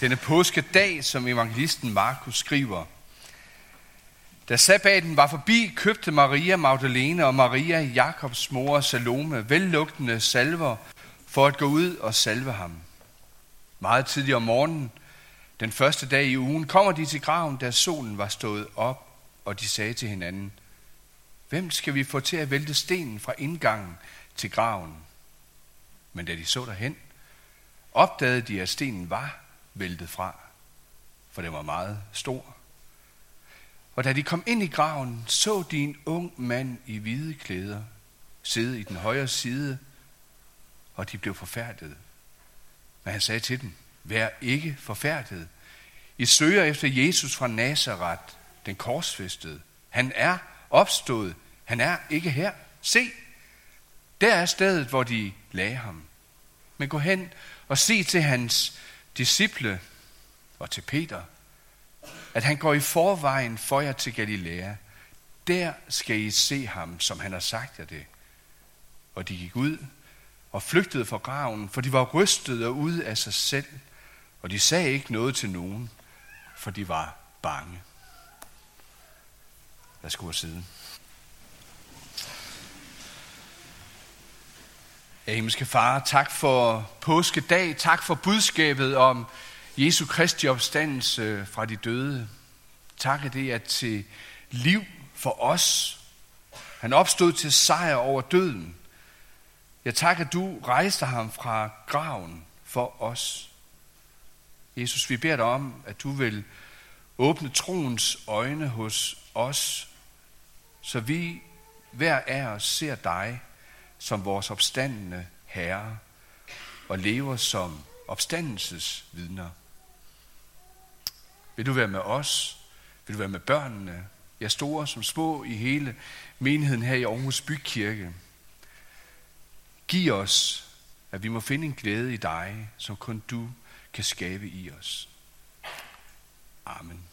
denne påskedag, som evangelisten Markus skriver. Da sabbaten var forbi, købte Maria Magdalene og Maria, Jakobs mor Salome, vellugtende salver for at gå ud og salve ham. Meget tidligt om morgenen, den første dag i ugen, kommer de til graven, da solen var stået op, og de sagde til hinanden, Hvem skal vi få til at vælte stenen fra indgangen til graven? Men da de så derhen, opdagede de, at stenen var væltet fra, for den var meget stor. Og da de kom ind i graven, så de en ung mand i hvide klæder sidde i den højre side, og de blev forfærdet. Men han sagde til dem, vær ikke forfærdet. I søger efter Jesus fra Nazareth, den korsfæstede. Han er opstået. Han er ikke her. Se, der er stedet, hvor de lagde ham. Men gå hen og se til hans disciple og til Peter, at han går i forvejen for jer til Galilea. Der skal I se ham, som han har sagt jer det. Og de gik ud og flygtede fra graven, for de var rystede og ude af sig selv, og de sagde ikke noget til nogen, for de var bange. Lad os gå siden. Ja, himmelske far, tak for påskedag, tak for budskabet om Jesu Kristi opstandelse fra de døde. Tak at det er til liv for os. Han opstod til sejr over døden. Jeg tak, at du rejste ham fra graven for os. Jesus, vi beder dig om, at du vil åbne troens øjne hos os, så vi hver af os ser dig som vores opstandende Herre og lever som opstandelsesvidner. Vil du være med os? Vil du være med børnene? Ja, store som små i hele menigheden her i Aarhus Bykirke. Giv os, at vi må finde en glæde i dig, som kun du kan skabe i os. Amen.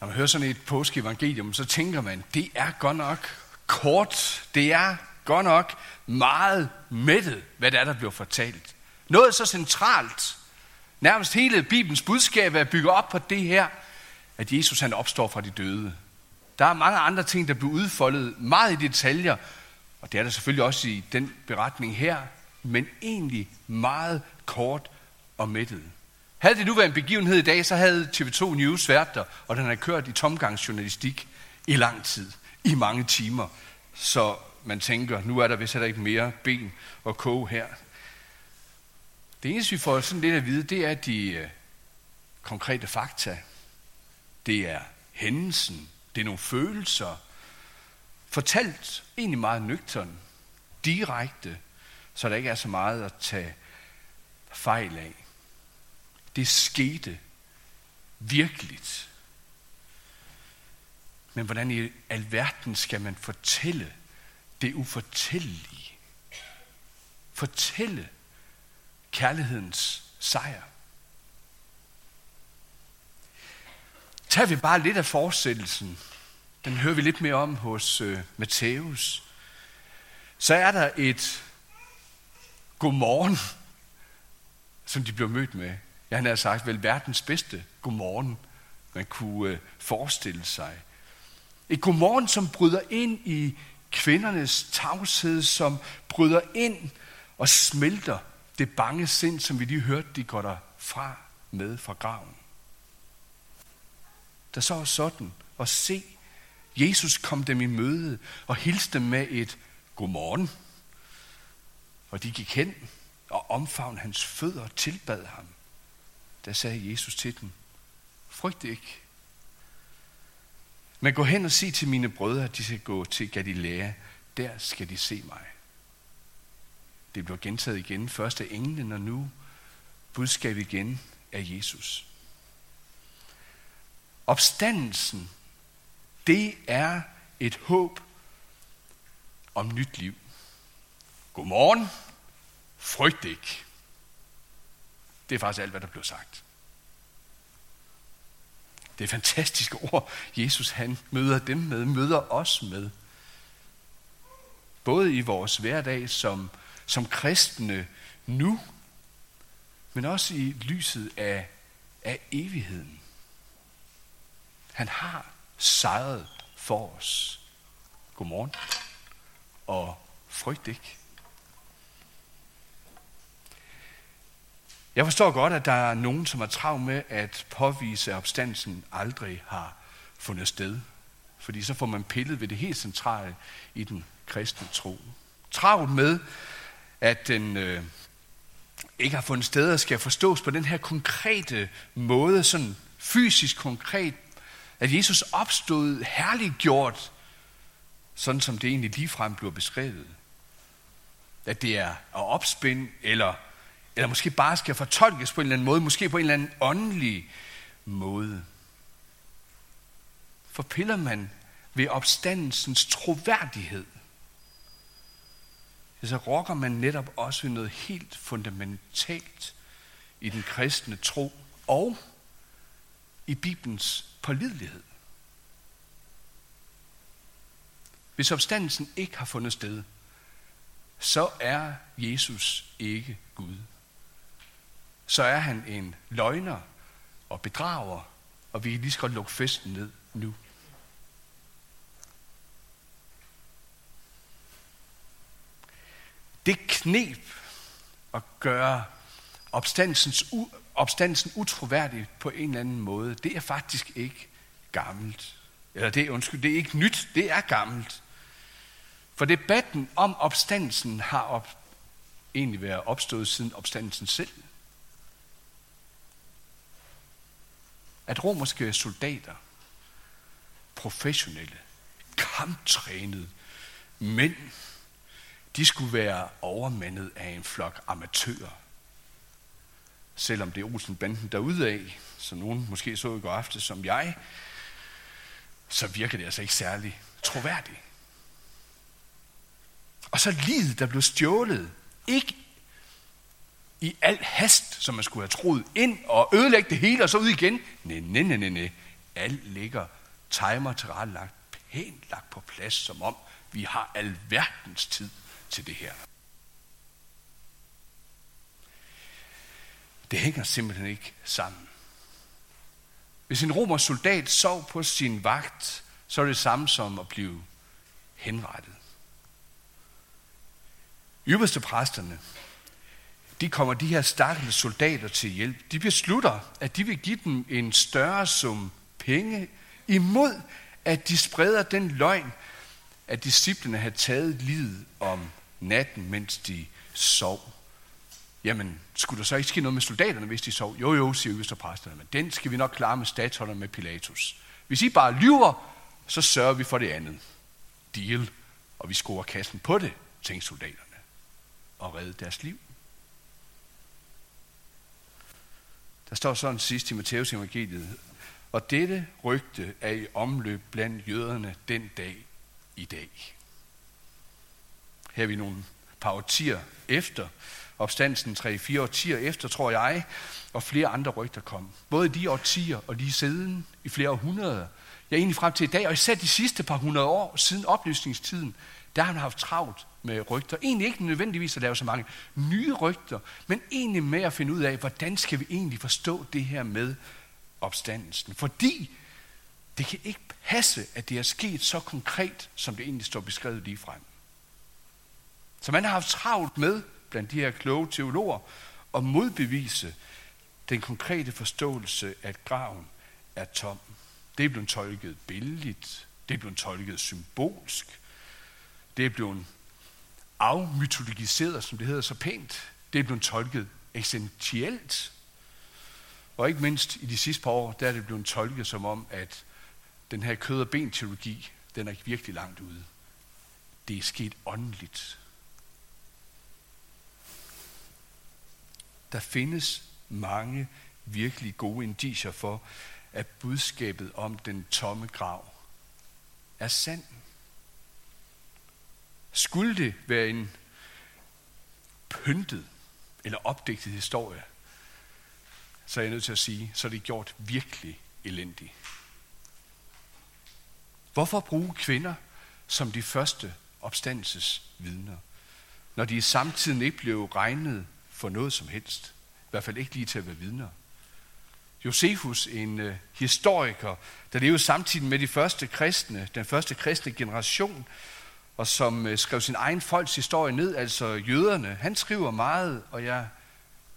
Når man hører sådan et påskeevangelium, så tænker man, det er godt nok kort. Det er godt nok meget mættet, hvad der er, der bliver fortalt. Noget så centralt. Nærmest hele Bibelens budskab er bygget op på det her, at Jesus han opstår fra de døde. Der er mange andre ting, der bliver udfoldet meget i detaljer, og det er der selvfølgelig også i den beretning her, men egentlig meget kort og mættet. Havde det nu været en begivenhed i dag, så havde TV2 News været der, og den har kørt i tomgangsjournalistik i lang tid, i mange timer. Så man tænker, nu er der vist heller ikke mere ben og koge her. Det eneste, vi får sådan lidt at vide, det er de øh, konkrete fakta. Det er hændelsen. Det er nogle følelser. Fortalt egentlig meget nøgtern, direkte, så der ikke er så meget at tage fejl af. Det skete virkeligt. Men hvordan i alverden skal man fortælle det ufortællige? Fortælle kærlighedens sejr. Tager vi bare lidt af fortsættelsen, den hører vi lidt mere om hos øh, Matthæus, så er der et godmorgen, som de blev mødt med. Ja, han havde sagt, vel verdens bedste godmorgen, man kunne øh, forestille sig. Et godmorgen, som bryder ind i kvindernes tavshed, som bryder ind og smelter det bange sind, som vi lige hørte, de går der fra med fra graven. Der så sådan og se, Jesus kom dem i møde og hilste dem med et godmorgen. Og de gik hen og omfavnede hans fødder og tilbad ham. Der sagde Jesus til dem, frygt ikke. Men gå hen og sig til mine brødre, at de skal gå til Galilea. Der skal de se mig. Det bliver gentaget igen. Først af englen, og nu budskab igen af Jesus. Opstandelsen, det er et håb om nyt liv. Godmorgen. Frygt ikke. Det er faktisk alt, hvad der blev sagt. Det er fantastiske ord, Jesus han møder dem med, møder os med. Både i vores hverdag som, som kristne nu, men også i lyset af, af evigheden. Han har sejret for os. Godmorgen. Og frygt ikke. Jeg forstår godt, at der er nogen, som er travlt med at påvise, at opstandelsen aldrig har fundet sted. Fordi så får man pillet ved det helt centrale i den kristne tro. Travlt med, at den øh, ikke har fundet sted og skal forstås på den her konkrete måde, sådan fysisk konkret, at Jesus opstod herliggjort, sådan som det egentlig ligefrem bliver beskrevet. At det er at opspænde, eller, eller måske bare skal fortolkes på en eller anden måde, måske på en eller anden åndelig måde. For piller man ved opstandelsens troværdighed, så rokker man netop også ved noget helt fundamentalt i den kristne tro og i Bibelens pålidelighed. Hvis opstandelsen ikke har fundet sted, så er Jesus ikke Gud. Så er han en løgner og bedrager, og vi kan lige så godt lukke festen ned nu. Det knep at gøre opstandelsen, opstandelsen utroværdig på en eller anden måde, det er faktisk ikke gammelt. Eller det, undskyld, det er ikke nyt, det er gammelt. For debatten om opstandelsen har op, egentlig været opstået siden opstandelsen selv. At romerske soldater, professionelle, kamptrænede mænd, de skulle være overmandet af en flok amatører. Selvom det er Olsen-banden derude af, som nogen måske så i går aftes som jeg, så virker det altså ikke særlig troværdigt. Og så livet, der blev stjålet, ikke i al hast, som man skulle have troet, ind og ødelægge det hele, og så ud igen. Nej, nej, nej, nej, nej. Alt ligger timer lagt pænt lagt på plads, som om vi har alverdens tid til det her. Det hænger simpelthen ikke sammen. Hvis en romersk soldat sov på sin vagt, så er det samme som at blive henrettet. Ypperste præsterne, de kommer de her stakkels soldater til hjælp. De beslutter, at de vil give dem en større sum penge imod, at de spreder den løgn, at disciplene havde taget livet om natten, mens de sov. Jamen, skulle der så ikke ske noget med soldaterne, hvis de sov? Jo, jo, siger østerpræsterne, men den skal vi nok klare med statsholderen med Pilatus. Hvis I bare lyver, så sørger vi for det andet. Deal. Og vi skruer kassen på det, tænkte soldaterne. Og redde deres liv. Der står sådan sidst i Matteus evangeliet, og dette rygte er i omløb blandt jøderne den dag i dag. Her er vi nogle par årtier efter, opstandelsen 3-4 årtier efter, tror jeg, og flere andre rygter kom. Både de årtier og lige siden, i flere århundreder. Ja, egentlig frem til i dag, og især de sidste par hundrede år siden oplysningstiden, der har man haft travlt med rygter. Egentlig ikke nødvendigvis at lave så mange nye rygter, men egentlig med at finde ud af, hvordan skal vi egentlig forstå det her med opstandelsen. Fordi det kan ikke passe, at det er sket så konkret, som det egentlig står beskrevet lige frem. Så man har haft travlt med, blandt de her kloge teologer, at modbevise den konkrete forståelse, at graven er tom. Det er blevet tolket billigt, det er blevet tolket symbolsk, det er blevet afmytologiseret, som det hedder så pænt. Det er blevet tolket essentielt. Og ikke mindst i de sidste par år, der er det blevet tolket som om, at den her kød- og ben-teologi, den er virkelig langt ude. Det er sket åndeligt. Der findes mange virkelig gode indicier for, at budskabet om den tomme grav er sandt. Skulle det være en pyntet eller opdigtet historie, så er jeg nødt til at sige, så er det gjort virkelig elendigt. Hvorfor bruge kvinder som de første opstandelsesvidner, når de i samtiden ikke blev regnet for noget som helst? I hvert fald ikke lige til at være vidner. Josefus, en øh, historiker, der levede samtidig med de første kristne, den første kristne generation, og som øh, skrev sin egen folks historie ned, altså jøderne. Han skriver meget, og jeg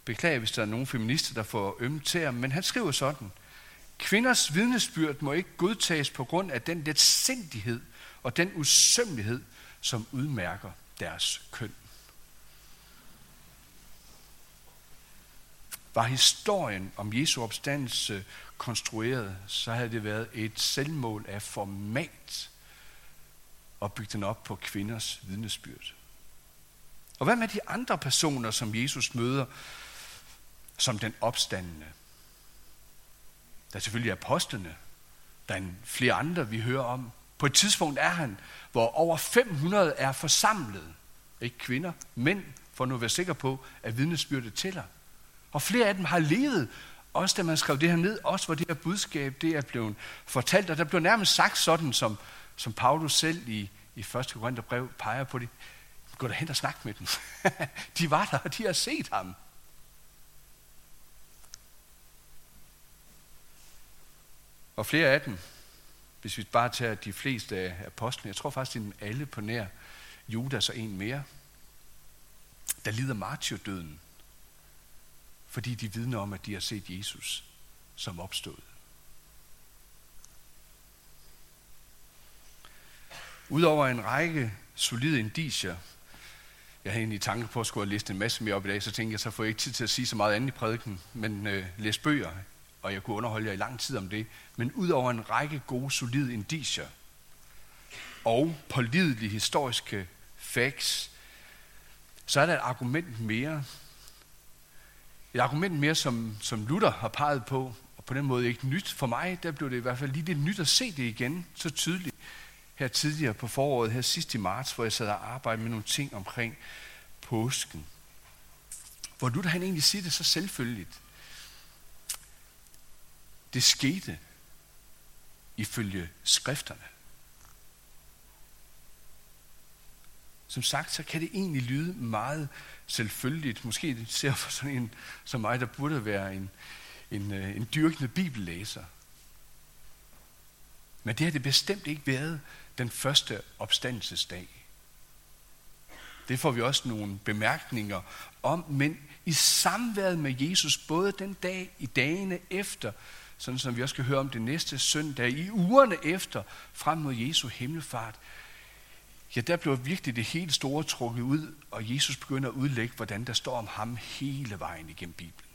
beklager, hvis der er nogle feminister, der får ømme til men han skriver sådan. Kvinders vidnesbyrd må ikke godtages på grund af den letsindighed og den usømmelighed, som udmærker deres køn. Var historien om Jesu opstandelse konstrueret, så havde det været et selvmål af format og bygge den op på kvinders vidnesbyrd. Og hvad med de andre personer, som Jesus møder som den opstandende? Der er selvfølgelig apostlene. Der er en flere andre, vi hører om. På et tidspunkt er han, hvor over 500 er forsamlet. Ikke kvinder, mænd, for nu at være sikker på, at vidnesbyrdet tæller. Og flere af dem har levet, også da man skrev det her ned, også hvor det her budskab det er blevet fortalt. Og der blev nærmest sagt sådan, som, som Paulus selv i, i 1. Korintherbrev peger på det. Gå derhen og snak med dem. de var der, og de har set ham. Og flere af dem, hvis vi bare tager de fleste af apostlene, jeg tror faktisk, det er alle på nær Judas og en mere, der lider martyrdøden, fordi de vidner om, at de har set Jesus som opstået. Udover en række solide indicier, jeg havde egentlig i tanke på at skulle have læst en masse mere op i dag, så tænkte jeg, så får jeg ikke tid til at sige så meget andet i prædiken, men øh, læs bøger, og jeg kunne underholde jer i lang tid om det. Men udover en række gode, solide indicier og pålidelige historiske facts, så er der et argument mere. Et argument mere, som, som Luther har peget på, og på den måde ikke nyt. For mig, der blev det i hvert fald lige lidt nyt at se det igen, så tydeligt her tidligere på foråret, her sidst i marts, hvor jeg sad og arbejdede med nogle ting omkring påsken. Hvor Luther han egentlig siger det så selvfølgeligt. Det skete ifølge skrifterne. Som sagt, så kan det egentlig lyde meget selvfølgeligt. Måske ser for sådan en som mig, der burde være en, en, øh, en dyrkende bibellæser. Men det har det bestemt ikke været den første opstandelsesdag. Det får vi også nogle bemærkninger om, men i samværet med Jesus, både den dag, i dagene efter, sådan som vi også skal høre om det næste søndag, i ugerne efter, frem mod Jesu himmelfart, ja, der bliver virkelig det helt store trukket ud, og Jesus begynder at udlægge, hvordan der står om ham hele vejen igennem Bibelen.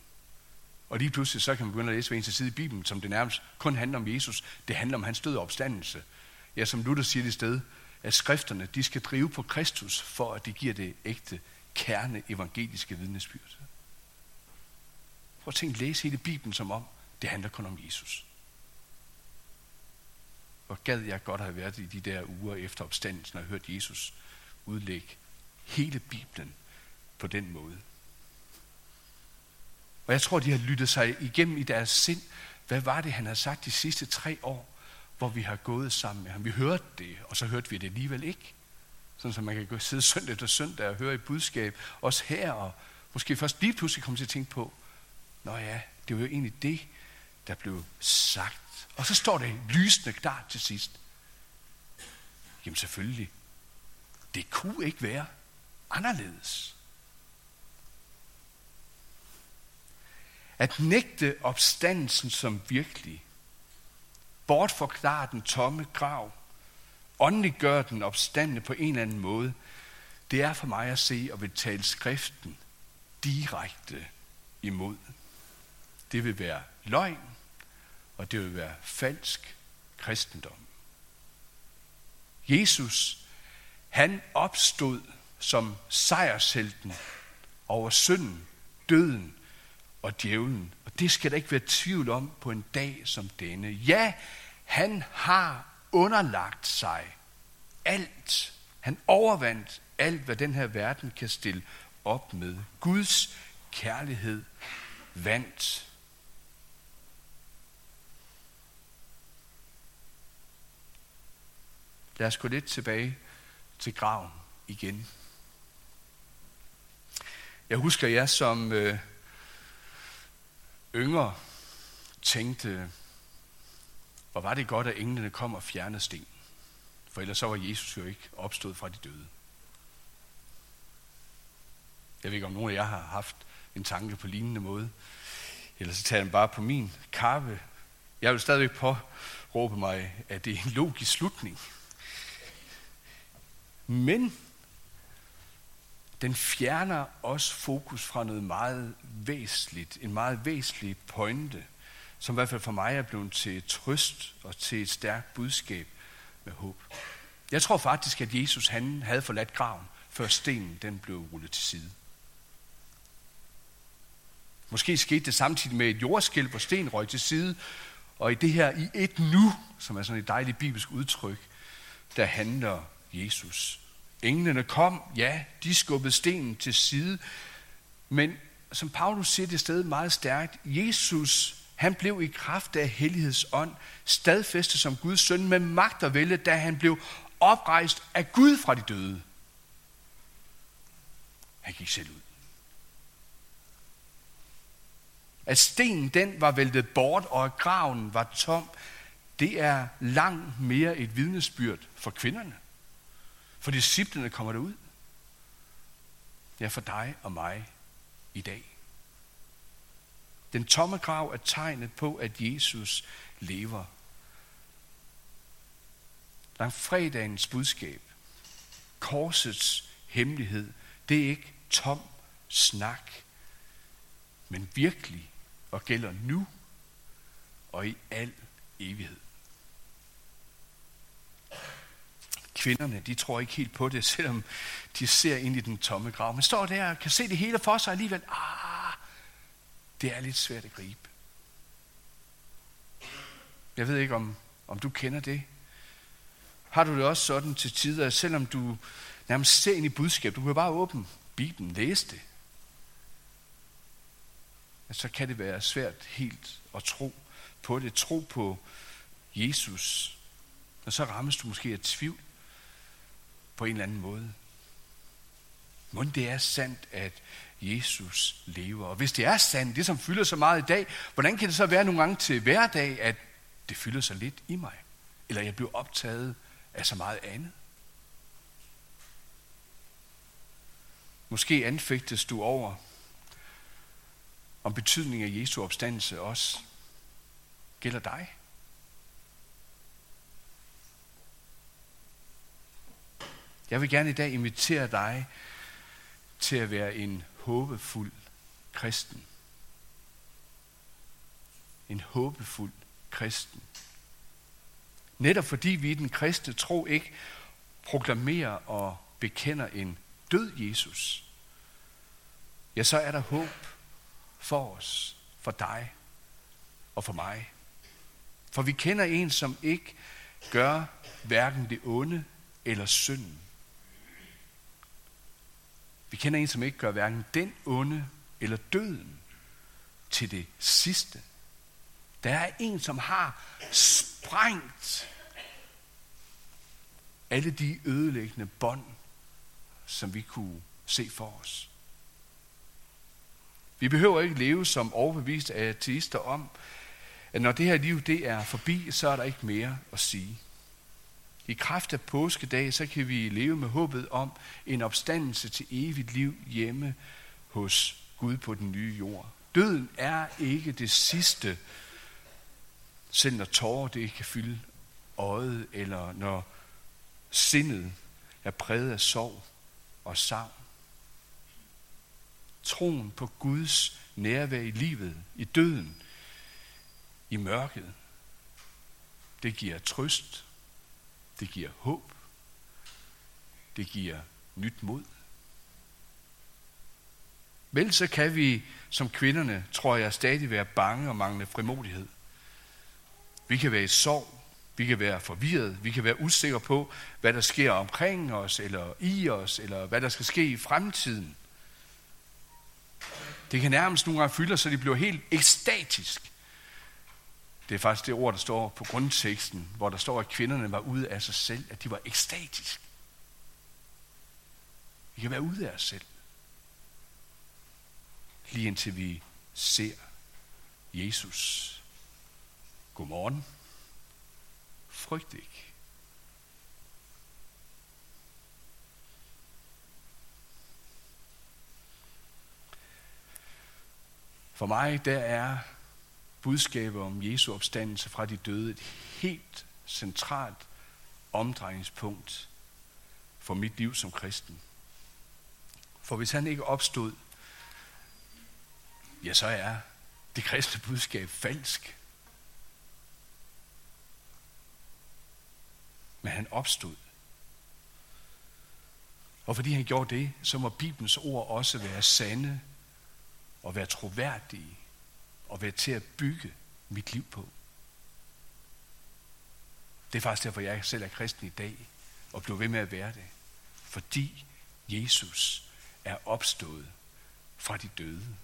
Og lige pludselig så kan man begynde at læse hver eneste side i Bibelen, som det nærmest kun handler om Jesus. Det handler om hans død og opstandelse. Ja, som Luther siger det sted, at skrifterne, de skal drive på Kristus, for at de giver det ægte kerne evangeliske vidnesbyrd. Prøv at tænke, læse hele Bibelen som om, det handler kun om Jesus. Hvor gad jeg godt have været i de der uger efter opstandelsen og hørt Jesus udlægge hele Bibelen på den måde. Og jeg tror, de har lyttet sig igennem i deres sind. Hvad var det, han har sagt de sidste tre år, hvor vi har gået sammen med ham? Vi hørte det, og så hørte vi det alligevel ikke. Sådan så man kan gå sidde søndag efter søndag og høre et budskab, også her, og måske først lige pludselig komme til at tænke på, Nå ja, det var jo egentlig det, der blev sagt. Og så står det lysende klart til sidst. Jamen selvfølgelig, det kunne ikke være anderledes. At nægte opstandelsen som virkelig, bortforklare den tomme grav, åndeliggøre den opstande på en eller anden måde, det er for mig at se og vil tale skriften direkte imod. Det vil være løgn, og det vil være falsk kristendom. Jesus, han opstod som sejrshelten over synden, døden og djævlen. Og det skal der ikke være tvivl om på en dag som denne. Ja, han har underlagt sig alt. Han overvandt alt, hvad den her verden kan stille op med. Guds kærlighed vandt. Lad os gå lidt tilbage til graven igen. Jeg husker jer som, øh, yngre, tænkte, hvor var det godt, at englene kom og fjernede sten. For ellers så var Jesus jo ikke opstået fra de døde. Jeg ved ikke, om nogen af jer har haft en tanke på lignende måde. Eller så tager den bare på min kappe. Jeg vil stadigvæk påråbe mig, at det er en logisk slutning. Men den fjerner også fokus fra noget meget væsentligt, en meget væsentlig pointe, som i hvert fald for mig er blevet til trøst og til et stærkt budskab med håb. Jeg tror faktisk, at Jesus han havde forladt graven, før stenen den blev rullet til side. Måske skete det samtidig med et jordskælv, hvor sten røg til side, og i det her i et nu, som er sådan et dejligt bibelsk udtryk, der handler Jesus. Englene kom, ja, de skubbede stenen til side, men som Paulus siger det sted meget stærkt, Jesus, han blev i kraft af hellighedsånd stadfæstet som Guds søn med magt og vælge, da han blev oprejst af Gud fra de døde. Han gik selv ud. At stenen den var væltet bort, og at graven var tom, det er langt mere et vidnesbyrd for kvinderne. For disciplene kommer der ud. Ja, for dig og mig i dag. Den tomme grav er tegnet på, at Jesus lever. fredagens budskab, korsets hemmelighed, det er ikke tom snak, men virkelig og gælder nu og i al evighed. Kvinderne, de tror ikke helt på det, selvom de ser ind i den tomme grav. Men står der og kan se det hele for sig alligevel. Ah, det er lidt svært at gribe. Jeg ved ikke, om, om du kender det. Har du det også sådan til tider, at selvom du nærmest ser ind i budskab, du kan bare åbne Bibelen, læse det, at så kan det være svært helt at tro på det. Tro på Jesus. Og så rammes du måske af tvivl på en eller anden måde. Må det er sandt, at Jesus lever. Og hvis det er sandt, det som fylder så meget i dag, hvordan kan det så være nogle gange til hverdag, at det fylder så lidt i mig? Eller jeg bliver optaget af så meget andet? Måske anfægtes du over, om betydningen af Jesu opstandelse også gælder dig. Jeg vil gerne i dag invitere dig til at være en håbefuld kristen. En håbefuld kristen. Netop fordi vi i den kristne tro ikke proklamerer og bekender en død Jesus, ja, så er der håb for os, for dig og for mig. For vi kender en, som ikke gør hverken det onde eller synden. Vi kender en, som ikke gør hverken den onde eller døden til det sidste. Der er en, som har sprængt alle de ødelæggende bånd, som vi kunne se for os. Vi behøver ikke leve som overbevist ateister om, at når det her liv det er forbi, så er der ikke mere at sige. I kraft af påskedag, så kan vi leve med håbet om en opstandelse til evigt liv hjemme hos Gud på den nye jord. Døden er ikke det sidste, selv når tårer det kan fylde øjet, eller når sindet er præget af sorg og savn. Troen på Guds nærvær i livet, i døden, i mørket, det giver trøst, det giver håb. Det giver nyt mod. Vel så kan vi som kvinderne, tror jeg, stadig være bange og mangle frimodighed. Vi kan være i sorg, vi kan være forvirret, vi kan være usikre på, hvad der sker omkring os, eller i os, eller hvad der skal ske i fremtiden. Det kan nærmest nogle gange fylde så de bliver helt ekstatisk det er faktisk det ord, der står på grundteksten, hvor der står, at kvinderne var ude af sig selv, at de var ekstatiske. Vi kan være ude af os selv. Lige indtil vi ser Jesus, godmorgen. Frygt ikke. For mig, der er budskabet om Jesu opstandelse fra de døde et helt centralt omdrejningspunkt for mit liv som kristen. For hvis han ikke opstod, ja, så er det kristne budskab falsk. Men han opstod. Og fordi han gjorde det, så må Bibelens ord også være sande og være troværdige og være til at bygge mit liv på. Det er faktisk derfor, jeg selv er kristen i dag og bliver ved med at være det. Fordi Jesus er opstået fra de døde.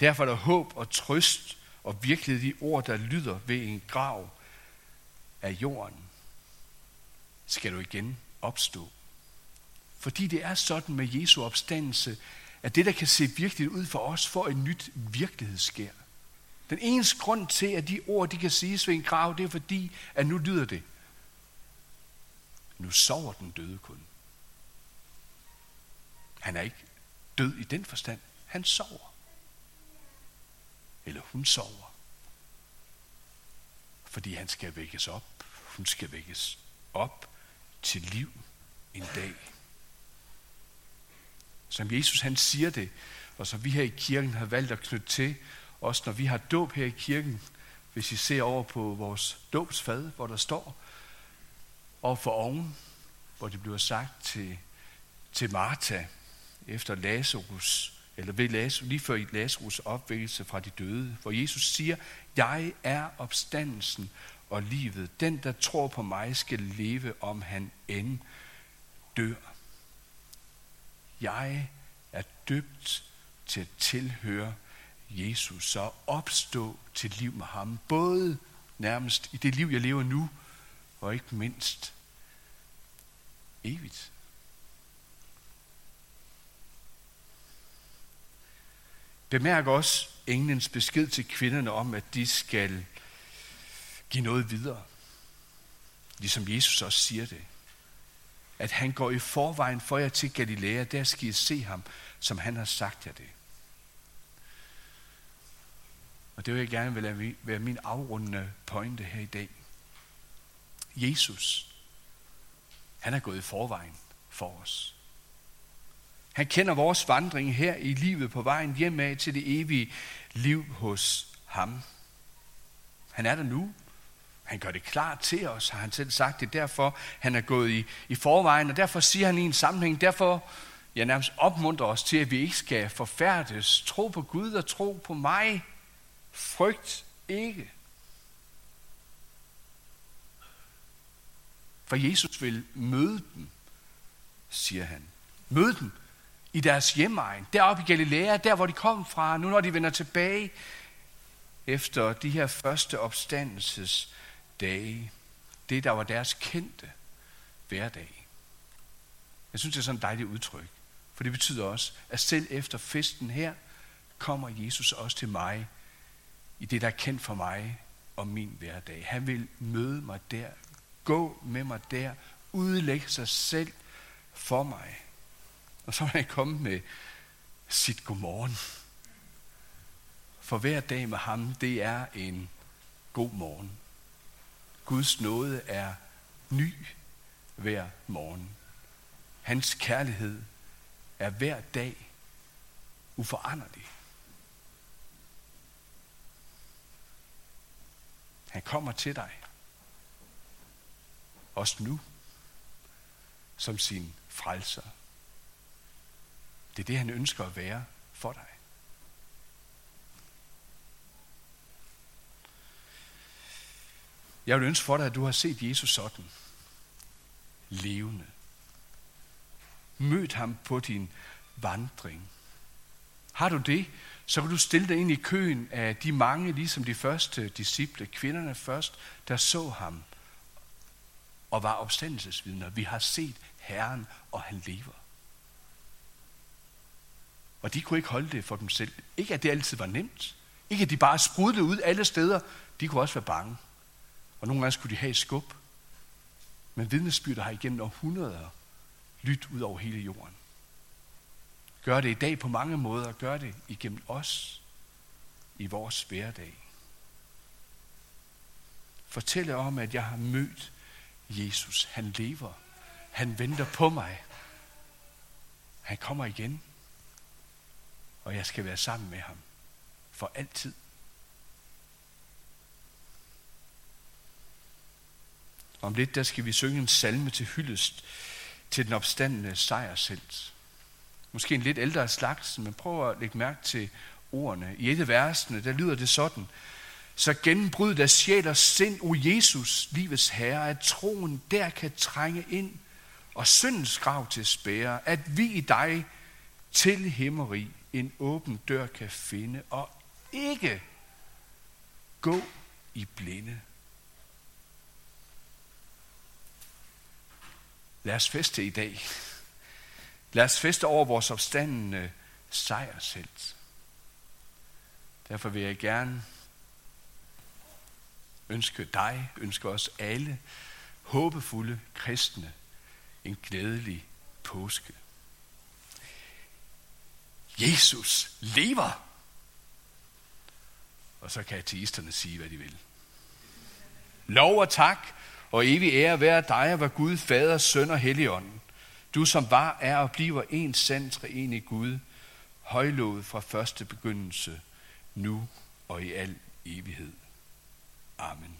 Derfor er der håb og trøst og virkelig de ord, der lyder ved en grav af jorden. Skal du igen opstå. Fordi det er sådan med Jesu opstandelse, at det, der kan se virkelig ud for os, får et nyt virkelighedsskær. Den eneste grund til, at de ord, de kan siges ved en grav, det er fordi, at nu lyder det. Nu sover den døde kun. Han er ikke død i den forstand. Han sover. Eller hun sover. Fordi han skal vækkes op. Hun skal vækkes op til liv en dag. Som Jesus han siger det, og som vi her i kirken har valgt at knytte til, også når vi har dåb her i kirken, hvis I ser over på vores dåbsfad, hvor der står, og for oven, hvor det bliver sagt til, til Martha, efter Lazarus, eller ved Lazarus, lige før Lazarus opvækkelse fra de døde, hvor Jesus siger, jeg er opstandelsen og livet. Den, der tror på mig, skal leve, om han end dør. Jeg er døbt til at tilhøre Jesus, så opstå til liv med ham, både nærmest i det liv, jeg lever nu, og ikke mindst evigt. Bemærk også englens besked til kvinderne om, at de skal give noget videre. Ligesom Jesus også siger det. At han går i forvejen for jer til Galilea, der skal I se ham, som han har sagt jer det. Og det vil jeg gerne vil være min afrundende pointe her i dag. Jesus, han er gået i forvejen for os. Han kender vores vandring her i livet på vejen hjemad til det evige liv hos ham. Han er der nu. Han gør det klart til os, har han selv sagt. Det derfor, han er gået i, i forvejen, og derfor siger han i en sammenhæng, derfor jeg nærmest opmuntrer os til, at vi ikke skal forfærdes. Tro på Gud og tro på mig. Frygt ikke. For Jesus vil møde dem, siger han. Møde dem i deres hjemmeegn, deroppe i Galilea, der hvor de kom fra, nu når de vender tilbage efter de her første opstandelses dage. Det, der var deres kendte hverdag. Jeg synes, det er sådan et dejligt udtryk. For det betyder også, at selv efter festen her, kommer Jesus også til mig i det, der er kendt for mig og min hverdag. Han vil møde mig der, gå med mig der, udlægge sig selv for mig. Og så vil han komme med sit godmorgen. For hver dag med ham, det er en god morgen. Guds nåde er ny hver morgen. Hans kærlighed er hver dag uforanderlig. Han kommer til dig. Også nu. Som sin frelser. Det er det, han ønsker at være for dig. Jeg vil ønske for dig, at du har set Jesus sådan. Levende. Mød ham på din vandring. Har du det, så kan du stille dig ind i køen af de mange, ligesom de første disciple, kvinderne først, der så ham og var opstandelsesvidner. Vi har set Herren, og han lever. Og de kunne ikke holde det for dem selv. Ikke at det altid var nemt, Ikke at de bare sprudlede ud alle steder. De kunne også være bange. Og nogle gange skulle de have et skub. Men vidnesbyrdet har igennem århundreder lyttet ud over hele jorden. Gør det i dag på mange måder. Gør det igennem os i vores hverdag. Fortæl om, at jeg har mødt Jesus. Han lever. Han venter på mig. Han kommer igen. Og jeg skal være sammen med ham. For altid. Om lidt, der skal vi synge en salme til hyldest til den opstandende sejrshelt. Måske en lidt ældre slags, men prøv at lægge mærke til ordene. I et af versene, der lyder det sådan. Så gennembryd der sjæl og sind, o Jesus, livets herre, at troen der kan trænge ind og syndens grav til spære, at vi i dig til himmeri en åben dør kan finde, og ikke gå i blinde. Lad os feste i dag. Lad os feste over vores opstandende sejrshelt. Derfor vil jeg gerne ønske dig, ønske os alle håbefulde kristne en glædelig påske. Jesus lever! Og så kan ateisterne sige, hvad de vil. Lov og tak og evig ære være dig, og var Gud, Fader, Søn og Helligånden. Du som var, er og bliver en sand treenig Gud, højlovet fra første begyndelse, nu og i al evighed. Amen.